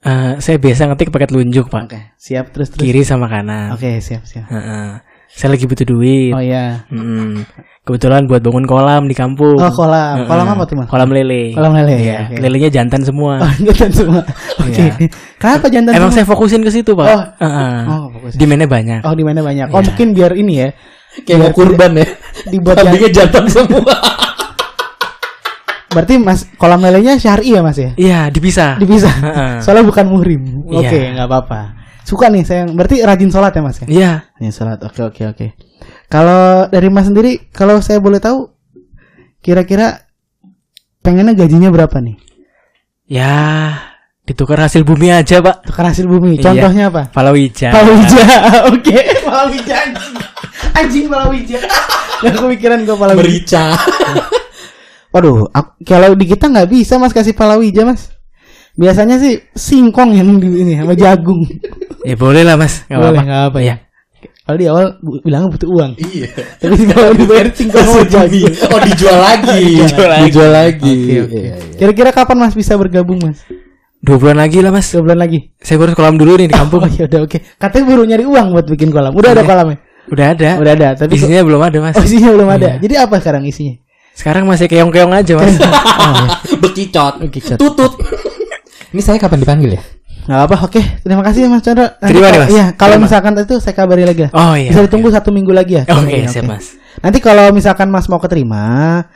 C: Eh, saya biasa ngetik pakai telunjuk, Pak.
B: Oke, siap terus terus.
C: Kiri sama kanan.
B: Oke, siap siap.
C: Heeh. Saya lagi butuh duit.
B: Oh iya.
C: Mm-mm. Kebetulan buat bangun kolam di kampung.
B: Oh, kolam. Kolam apa tuh, Mas?
C: Kolam lele.
B: Kolam lele.
C: Iya.
B: Oke.
C: Lelenya jantan semua.
B: Oh, jantan semua. Oke.
C: Iya.
B: Kenapa jantan
C: Emang
B: semua?
C: saya fokusin ke situ, Pak.
B: Oh.
C: Heeh.
B: Oh, fokus.
C: Demandnya banyak.
B: Oh, di mana banyak. Oh,
C: Iya.
B: mungkin biar ini ya.
A: Kayak mau kurban ya.
B: Dibuat
A: Kambingnya jantan semua.
B: Berarti Mas kolam lelenya syar'i ya, Mas ya?
C: Iya, dipisah.
B: Dipisah. Soalnya bukan muhrim.
C: Iya.
B: Oke, nggak apa-apa. Suka nih saya. Berarti rajin sholat ya, Mas ya?
C: Iya.
B: Rajin sholat. Oke, oke, oke. Kalau dari Mas sendiri, kalau saya boleh tahu kira-kira pengennya gajinya berapa nih?
C: Ya, ditukar hasil bumi aja, Pak.
B: Tukar hasil bumi.
C: Iya.
B: Contohnya apa?
C: Palawija.
B: Palawija. Oke, palawija anjing. Anjing palawija. Gak kepikiran gue palawija.
A: Merica.
B: Waduh, ak- kalau di kita nggak bisa mas kasih palawija mas. Biasanya sih singkong yang di ini sama jagung.
C: Ya boleh lah, Mas. Nggak
B: Boleh,
C: apa-apa.
B: nggak apa ya. Kalau di awal bilangnya butuh uang.
A: Iya.
B: Tapi kalau dibayar singkong sama jagung.
A: Oh dijual lagi.
C: Dijual lagi.
A: Dijual lagi.
B: Oke, oke.
A: Iya, iya.
B: Kira-kira kapan mas bisa bergabung mas?
C: Dua bulan lagi lah, Mas.
B: Dua bulan lagi.
C: Saya baru kolam dulu nih di
B: Oh
C: kampung.
B: ya udah oke. Katanya baru nyari uang buat bikin kolam. Udah ada
C: Iya.
B: kolamnya.
C: Udah ada.
B: Udah ada. Tapi kok-
C: Isinya belum ada, Mas.
B: oh, isinya belum ada.
C: Iya.
B: Jadi apa sekarang isinya?
C: Sekarang masih keong-keong aja, Mas.
A: Bekicot.
B: Bekicot.
A: Tutut. Ini saya kapan dipanggil ya?
B: Nggak apa. Oke. Terima kasih mas Chandra. Nanti
C: Terima
B: kalau-
C: Mas.
B: Iya. Kalau
C: Terima.
B: misalkan itu saya kabari lagi lah.
C: Oh iya.
B: Bisa ditunggu satu minggu lagi ya.
C: Oke, siap,
B: oke.
C: Mas.
B: Nanti kalau misalkan Mas mau keterima,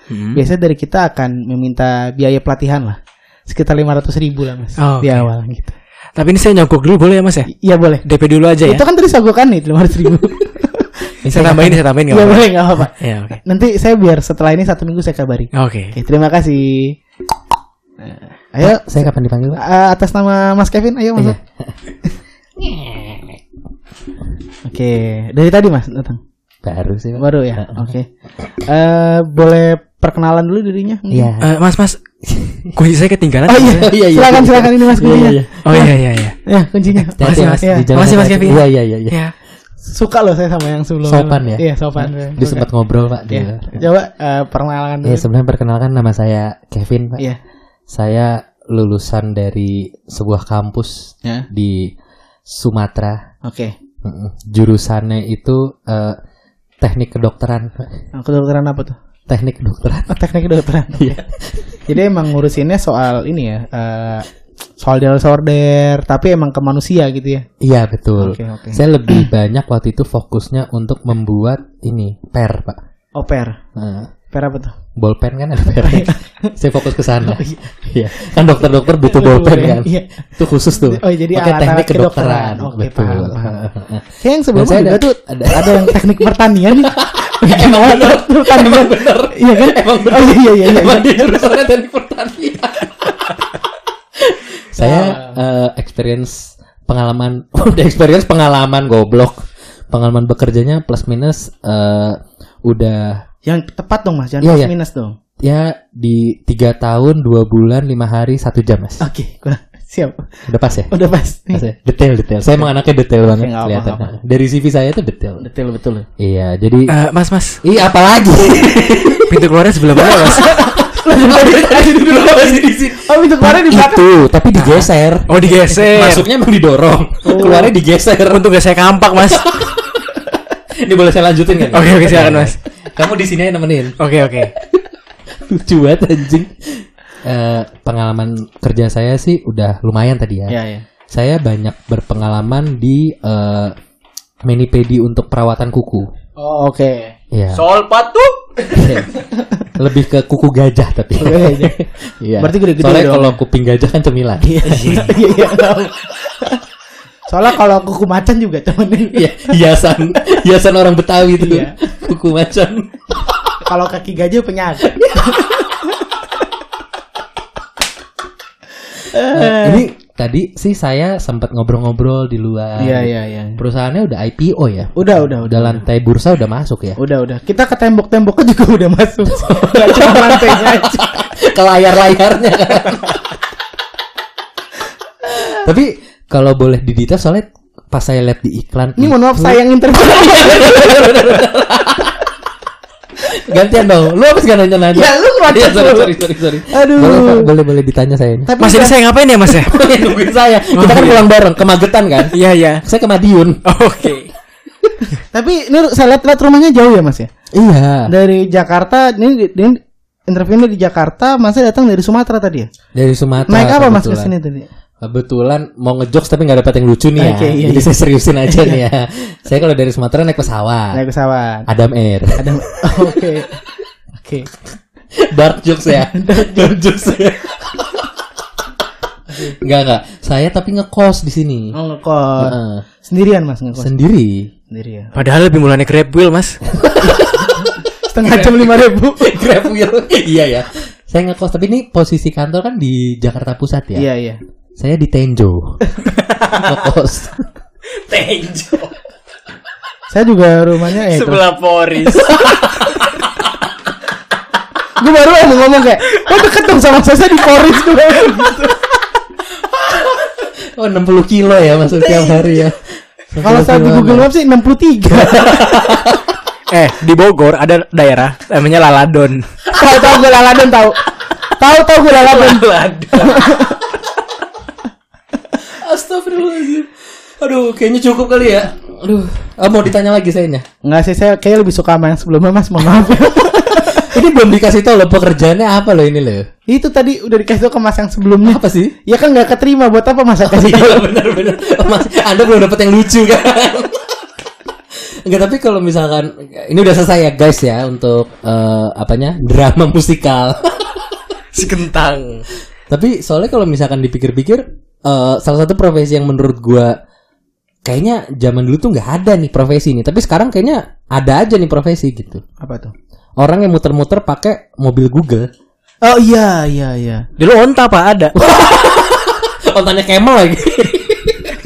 C: Hmm.
B: biasanya dari kita akan meminta biaya pelatihan lah. Sekitar 500 ribu lah Mas.
C: Oh,
B: di
C: oke.
B: awal gitu.
C: Tapi ini saya nyogok dulu boleh ya, Mas ya?
B: I- Iya boleh.
C: DP dulu aja ya.
B: Itu kan tadi sogokan nih 500 ribu.
C: Saya tambahin, saya tambahin nggak
B: Iya
C: apa-apa.
B: boleh nggak apa-apa.
C: Ya, oke.
B: Nanti saya biar setelah ini satu minggu saya kabari.
C: Oke.
B: Oke, terima kasih. Nah, ayo
A: Saya kapan dipanggil, Pak?
B: eh, atas nama Mas Kevin, ayo masuk.
A: Iya.
B: Oke, dari tadi Mas datang.
A: Baru sih, Pak.
B: Baru ya. Oke. Eh boleh perkenalan dulu dirinya?
A: Iya.
C: Eh, mas, Mas. Kunci saya ketinggalan.
B: Oh iya,
A: Oh, iya, iya.
B: silakan silakan ini Mas
A: Iya,
B: kuncinya.
A: iya, iya.
C: Oh iya, iya, iya.
B: Ya, kuncinya.
C: Makasih, Mas.
B: Iya.
A: Jalan
C: Makasih, Mas. Kevin.
A: Iya, iya, iya. iya.
C: Ya.
B: Suka loh saya sama yang sebelumnya.
A: Sopan ya?
B: Iya, sopan.
A: Dia sempat ngobrol, Pak.
B: Iya.
A: Dia.
B: Coba eh, perkenalan dulu.
A: Ya, sebelumnya perkenalkan nama saya Kevin, Pak.
B: Iya.
A: Saya lulusan dari sebuah kampus
B: Ya.
A: di Sumatera.
B: Oke.
A: Mm-mm. Jurusannya itu eh, teknik kedokteran.
B: Nah, kedokteran apa tuh?
A: Teknik kedokteran.
B: Oh, teknik kedokteran.
A: Iya.
B: Jadi emang ngurusinnya soal ini ya, eh, soal disorder, tapi emang ke manusia gitu ya.
A: Iya, betul.
B: Oke, oke.
A: Saya lebih banyak waktu itu fokusnya untuk membuat ini per, Pak.
B: Oper.
A: Nah,
B: Per apa tuh?
A: Bolpen kan ada per. Saya fokus ke sana. Iya. Kan dokter-dokter butuh bolpen kan.
B: Iya.
A: Itu khusus tuh.
B: Oh, jadi
A: Pakai
B: alat-alat
A: teknik kedokteran.
B: Oke,
A: Betul.
B: paham, paham. Kayak yang sebelumnya juga
A: ada-
B: tuh
A: ada-
B: ada, yang teknik pertanian nih.
A: Emang bener.
B: pertanian.
A: bener.
B: Iya kan?
A: Emang bener.
B: Oh iya iya iya.
A: Emang dia jurusannya teknik pertanian. Saya eh, experience pengalaman, udah experience pengalaman goblok. Pengalaman bekerjanya plus minus eh, udah
B: Yang tepat dong Mas, jangan
A: Iya,
B: plus
A: iya.
B: minus dong.
A: ya di tiga tahun dua bulan lima hari satu jam mas.
B: Oke, kurang siap.
A: Udah pas ya?
B: Udah pas.
A: Pas ya? Detail detail. Saya emang anaknya detail banget
B: nggak
A: kelihatan.
B: apa-apa.
A: Dari CV saya itu detail.
B: Betul betul.
A: Iya, jadi
C: Eh, mas, mas,
A: Ih, apalagi?
C: pintu keluarnya sebelah mana, mas?
B: Oh, itu kemarin di belakang.
A: itu, tapi digeser.
C: Oh, digeser.
A: Masuknya emang didorong, keluarnya digeser.
C: Untuk gak saya kampak, mas.
A: Ini boleh saya lanjutin kan?
C: Oke, oke, silakan, Mas.
A: Kamu di sini aja nemenin.
C: Oke, oke.
A: Lucu banget anjing. Eh, pengalaman kerja saya sih udah lumayan tadi ya.
B: Iya, iya.
A: Saya banyak berpengalaman di eh, manipedi untuk perawatan kuku.
B: Oh, oke.
A: Iya.
C: Soal patuh.
A: Lebih ke kuku gajah tapi. Iya.
B: Berarti gede-gede
A: Soalnya kalau kuping gajah kan cemilan.
B: Iya, iya. Soalnya kalau kuku macan juga temen
A: Iya, hiasan, hiasan orang Betawi itu.
B: Iya.
A: Kuku macan.
B: kalau kaki gajah penyakit.
A: Nah, ini tadi sih saya sempat ngobrol-ngobrol di luar.
B: Iya, iya, iya.
A: Perusahaannya udah IPO ya.
B: Udah, udah, udah.
A: Udah lantai bursa udah masuk ya.
B: Udah, udah. Kita ke tembok-temboknya juga udah masuk. Gak cuma lantainya aja.
A: Ke layar-layarnya kan. Tapi kalau boleh didetail soalnya pas saya lihat di iklan
B: Ini mohon maaf saya yang interview.
A: gantian dong. Lu habis gak nanya-nanya?
B: Ya, lu ngerocok
A: Iya, sorry, sorry, sorry, sorry.
B: Aduh.
A: Boleh, boleh, boleh ditanya saya ini.
B: Tapi
C: Mas, ini saya ngapain ya, mas ya?
A: Nungguin saya. Kita kan
C: iya.
A: pulang bareng ke Magetan kan.
C: Iya, iya.
A: Saya ke Madiun.
C: Oke.
B: Tapi ini saya lihat-lihat rumahnya jauh ya Mas ya.
A: Iya.
B: Dari Jakarta ini, ini interviewnya di Jakarta, Masnya datang dari Sumatera tadi ya.
A: Dari Sumatera.
B: Naik apa Mas ke
A: kebetulan.
B: sini tadi?
A: Kebetulan mau ngejokes tapi nggak dapat yang lucu nih ya.
B: Oke, iya,
A: Jadi
B: iya.
A: saya seriusin aja nih ya. Saya kalau dari Sumatera naik pesawat.
B: Naik pesawat.
A: Adam Air.
B: Ada Oke. Oke.
A: Dark jokes ya. Dark jokes ya. Enggak enggak. Saya tapi ngekos di sini.
B: Oh, ngekos.
A: Heeh.
B: Sendirian Mas ngekos.
A: Sendiri.
B: Sendirian.
C: Padahal lebih mulanya grab wheel, mas.
B: Setengah jam lima ribu.
A: Grab wheel. iya ya. Saya ngekos tapi ini posisi kantor kan di Jakarta Pusat ya.
B: Iya iya.
A: Saya di Tenjo. ngekos.
C: Tenjo.
B: Saya juga rumahnya eh, itu.
C: Sebelah Poris.
B: Gue baru mau ngomong kayak, oh deket dong sama saya, saya di Poris gue gitu.
A: Oh 60 kilo ya masuk tiap hari ya.
B: Kalau saya di Google Maps sih 63.
C: eh, di Bogor ada daerah namanya Laladon.
B: tahu tahu gue laladon tahu. Tahu tahu gue laladon.
C: Laladon.
A: Astagfirullahaladzim. Aduh, kayaknya cukup kali ya. Aduh, ah, mau ditanya lagi saya
B: Enggak sih saya kayak lebih suka sama yang sebelumnya Mas, mohon maaf.
A: Ini belum dikasih tahu loh pekerjaannya apa loh ini loh.
B: Itu tadi udah dikasih tau ke Mas yang sebelumnya.
A: Apa sih?
B: Ya kan nggak keterima buat apa Mas saya kasih tahu?
A: Iya benar-benar. Mas, Anda belum dapat yang lucu kan? Enggak tapi kalau misalkan ini udah selesai ya guys ya untuk eh, apanya drama musikal.
C: Si kentang.
A: tapi soalnya kalau misalkan dipikir-pikir eh, salah satu profesi yang menurut gua kayaknya zaman dulu tuh nggak ada nih profesi ini. Tapi sekarang kayaknya ada aja nih profesi gitu.
B: Apa tuh?
A: Orang yang muter-muter pakai mobil Google.
B: Oh iya iya iya.
C: Dulu onta pak ada.
A: Ontanya Camel lagi.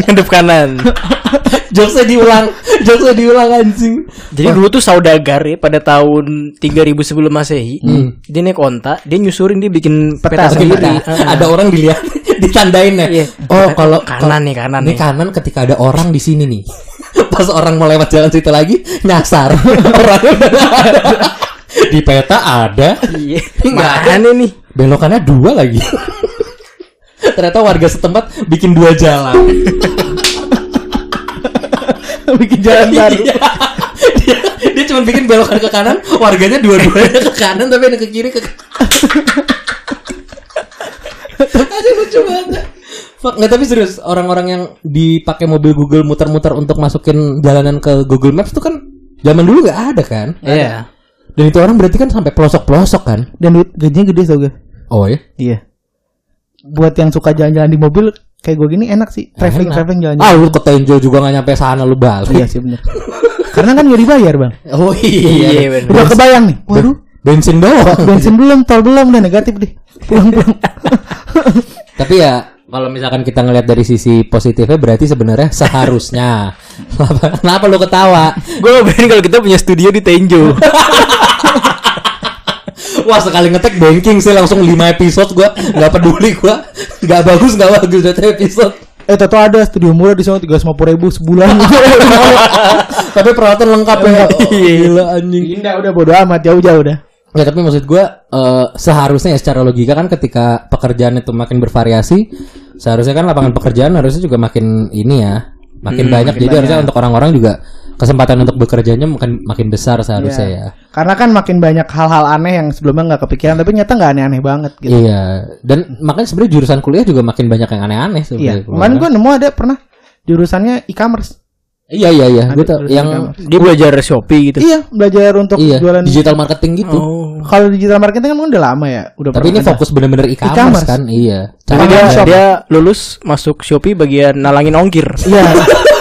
C: Ngadep kanan.
A: Jokesnya diulang, jokesnya diulang anjing.
C: Jadi dulu tuh saudagar ya pada tahun 3000 sebelum Masehi. Dia naik onta, dia nyusurin dia bikin peta,
B: Peta
C: sendiri.
A: ada orang dilihat ditandain ya.
C: Iya.
A: Oh, kalau
C: Kanan nih, kanan nih.
A: kanan ketika ada orang di sini nih. Pas orang mau lewat jalan situ lagi nyasar. orang. Di peta ada,
C: Iya. Mana nih?
A: belokannya dua lagi. Ternyata warga setempat bikin dua jalan.
B: Bikin jalan baru.
A: Iya. dia, dia cuma bikin belokan ke kanan, warganya dua-duanya ke kanan tapi ada ke kiri ke Aduh lucu banget. Fuck, nggak tapi serius orang-orang yang dipakai mobil Google muter-muter untuk masukin jalanan ke Google Maps itu kan zaman dulu nggak ada kan?
C: Iya.
A: Dan itu orang berarti kan sampai pelosok-pelosok kan?
B: Dan duit gajinya gede tau gue.
A: Oh ya?
B: Iya. Buat yang suka jalan-jalan di mobil kayak gue gini enak sih. Traveling
A: Enak.
B: traveling jalan-jalan.
A: Ah, lu ke Tenjo juga gak nyampe sana lu balik.
B: Iya sih bener. Karena kan gak dibayar bang.
A: Oh iya.
C: bener.
B: Udah kebayang nih. Waduh.
A: Bensin doang.
B: Bensin belum, tol belum, udah negatif deh. Pulang-pulang.
A: Tapi ya kalau misalkan kita ngelihat dari sisi positifnya berarti sebenarnya seharusnya. Kenapa, kenapa lu ketawa?
C: Gue bayangin kalau kita punya studio di Tenjo.
A: Wah sekali ngetek banking sih langsung 5 episode gua nggak peduli gua nggak bagus nggak bagus satu episode.
B: eh, tato ada studio murah di sana tiga ribu sebulan.
A: Tapi peralatan lengkap ya. Gila anjing.
B: Indah udah bodo amat jauh-jauh udah.
A: Ya tapi maksud gua eh, seharusnya ya secara logika kan ketika pekerjaan itu makin bervariasi, seharusnya kan lapangan pekerjaan harusnya juga makin ini ya, makin banyak. Jadi harusnya untuk orang-orang juga kesempatan untuk bekerjanya makin makin besar seharusnya
B: Iya.
A: ya.
B: Karena kan makin banyak hal-hal aneh yang sebelumnya nggak kepikiran, tapi nyata nggak aneh-aneh banget gitu.
A: Iya. Dan makanya sebenarnya jurusan kuliah juga makin banyak yang aneh-aneh
B: Iya.
A: sebenarnya.
B: Kemarin gue nemu ada pernah jurusannya e-commerce.
A: Iya iya iya. Gue tau yang
B: e-commerce.
C: Dia belajar Shopee gitu.
B: Iya, belajar untuk
A: iya
B: jualan.
A: digital marketing gitu.
C: Oh.
B: Kalau digital marketing kan udah lama ya, udah
A: Tapi ini
B: ada.
A: fokus bener-bener e-commerce,
B: E-commerce.
A: kan? Iya.
C: Tapi dia, dia lulus masuk Shopee bagian nalangin ongkir.
B: Iya.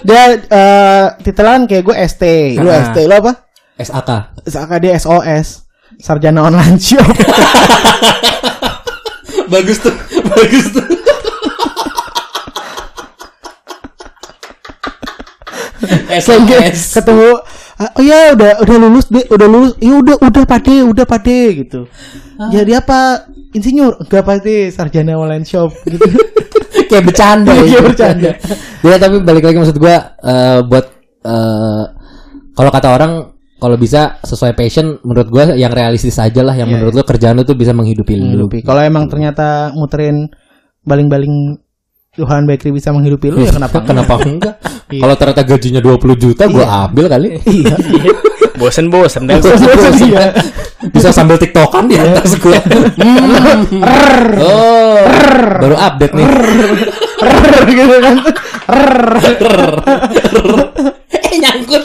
B: dia eh titelan kayak gue ST, lu
C: Ah.
B: ST lu apa?
A: SAK.
B: Saka dia SOS, sarjana online shop.
A: bagus tuh. bagus tuh. SOS.
B: ketemu "Ah, oh ya udah udah lulus deh udah lulus ya udah udah pade udah pade gitu jadi apa insinyur enggak pade sarjana online shop gitu
A: Kayak bercanda
B: Iya,
A: ya.
B: bercanda.
A: Ya tapi balik lagi maksud gua eh, buat eh, kalau kata orang kalau bisa sesuai passion menurut gua yang realistis aja lah yang
B: Iya,
A: menurut lu kerjaan lu tuh bisa menghidupi lu.
B: menghidupi kalau emang ternyata muterin baling-baling Tuhan Bakery bisa menghidupi lu ya kenapa enggak?
A: Kenapa enggak?
B: Iya.
A: Kalau ternyata gajinya 20 juta gua ambil kali.
B: iya
C: Bosen-bosen dah.
B: Iya.
A: Bisa sambil tiktokan di atas gua. Oh, baru update nih.
B: gitu kan
A: eh nyangkut.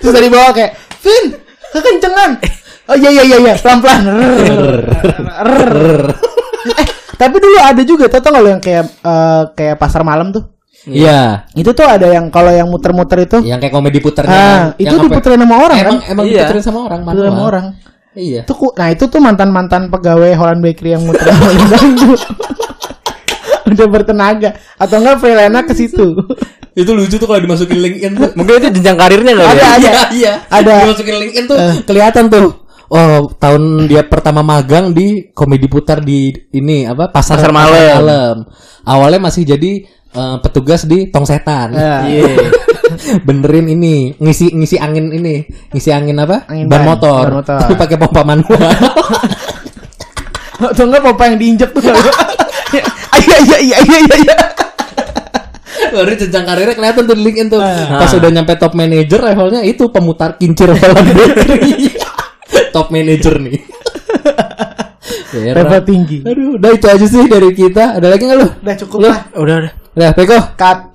B: terus dari bawah kayak Vin kekencengan oh iya iya iya iya pelan pelan eh tapi dulu ada juga tau tau nggak lo yang kayak eh, kayak pasar malam tuh
A: Iya,
B: itu tuh ada yang kalau yang muter-muter itu
A: yang kayak komedi puternya.
B: ah
A: kan.
B: itu diputerin sama orang
A: Emang
B: kan
A: emang
C: Iya.
A: diputerin sama orang
B: Diputerin sama orang
A: Iya.
B: itu ku- nah itu tuh mantan mantan pegawai Holland Bakery yang muter udah bertenaga atau enggak freelance ke situ
A: Itu lucu tuh kalau dimasukin LinkedIn tuh.
C: Mungkin itu jenjang karirnya kali.
B: Ada,
C: ya?
B: ada.
A: Iya, iya.
B: Ada.
A: Dimasukin LinkedIn tuh kelihatan tuh. Oh, tahun dia pertama magang di komedi putar di ini apa pasar,
C: Pasar malam.
A: malam. Awalnya masih jadi eh, petugas di tong setan.
B: Ya.
C: Iya.
A: Benerin ini, ngisi ngisi angin ini, ngisi angin apa?
B: Angin
A: ban
B: ban,
A: motor.
B: ban motor.
A: Tapi pakai pompa manual.
B: atau enggak papa yang diinjek tuh iya iya iya iya iya iya
A: Baru jenjang karirnya kelihatan tuh di LinkedIn tuh.
B: Ah.
A: Pas udah nyampe top manager levelnya itu pemutar kincir Holland Bakery. top manager nih.
B: Level tinggi
A: Aduh, udah itu aja sih dari kita. Ada lagi nggak lu?
B: udah cukup lah
C: Udah, udah.
A: Udah, Peko.
B: cut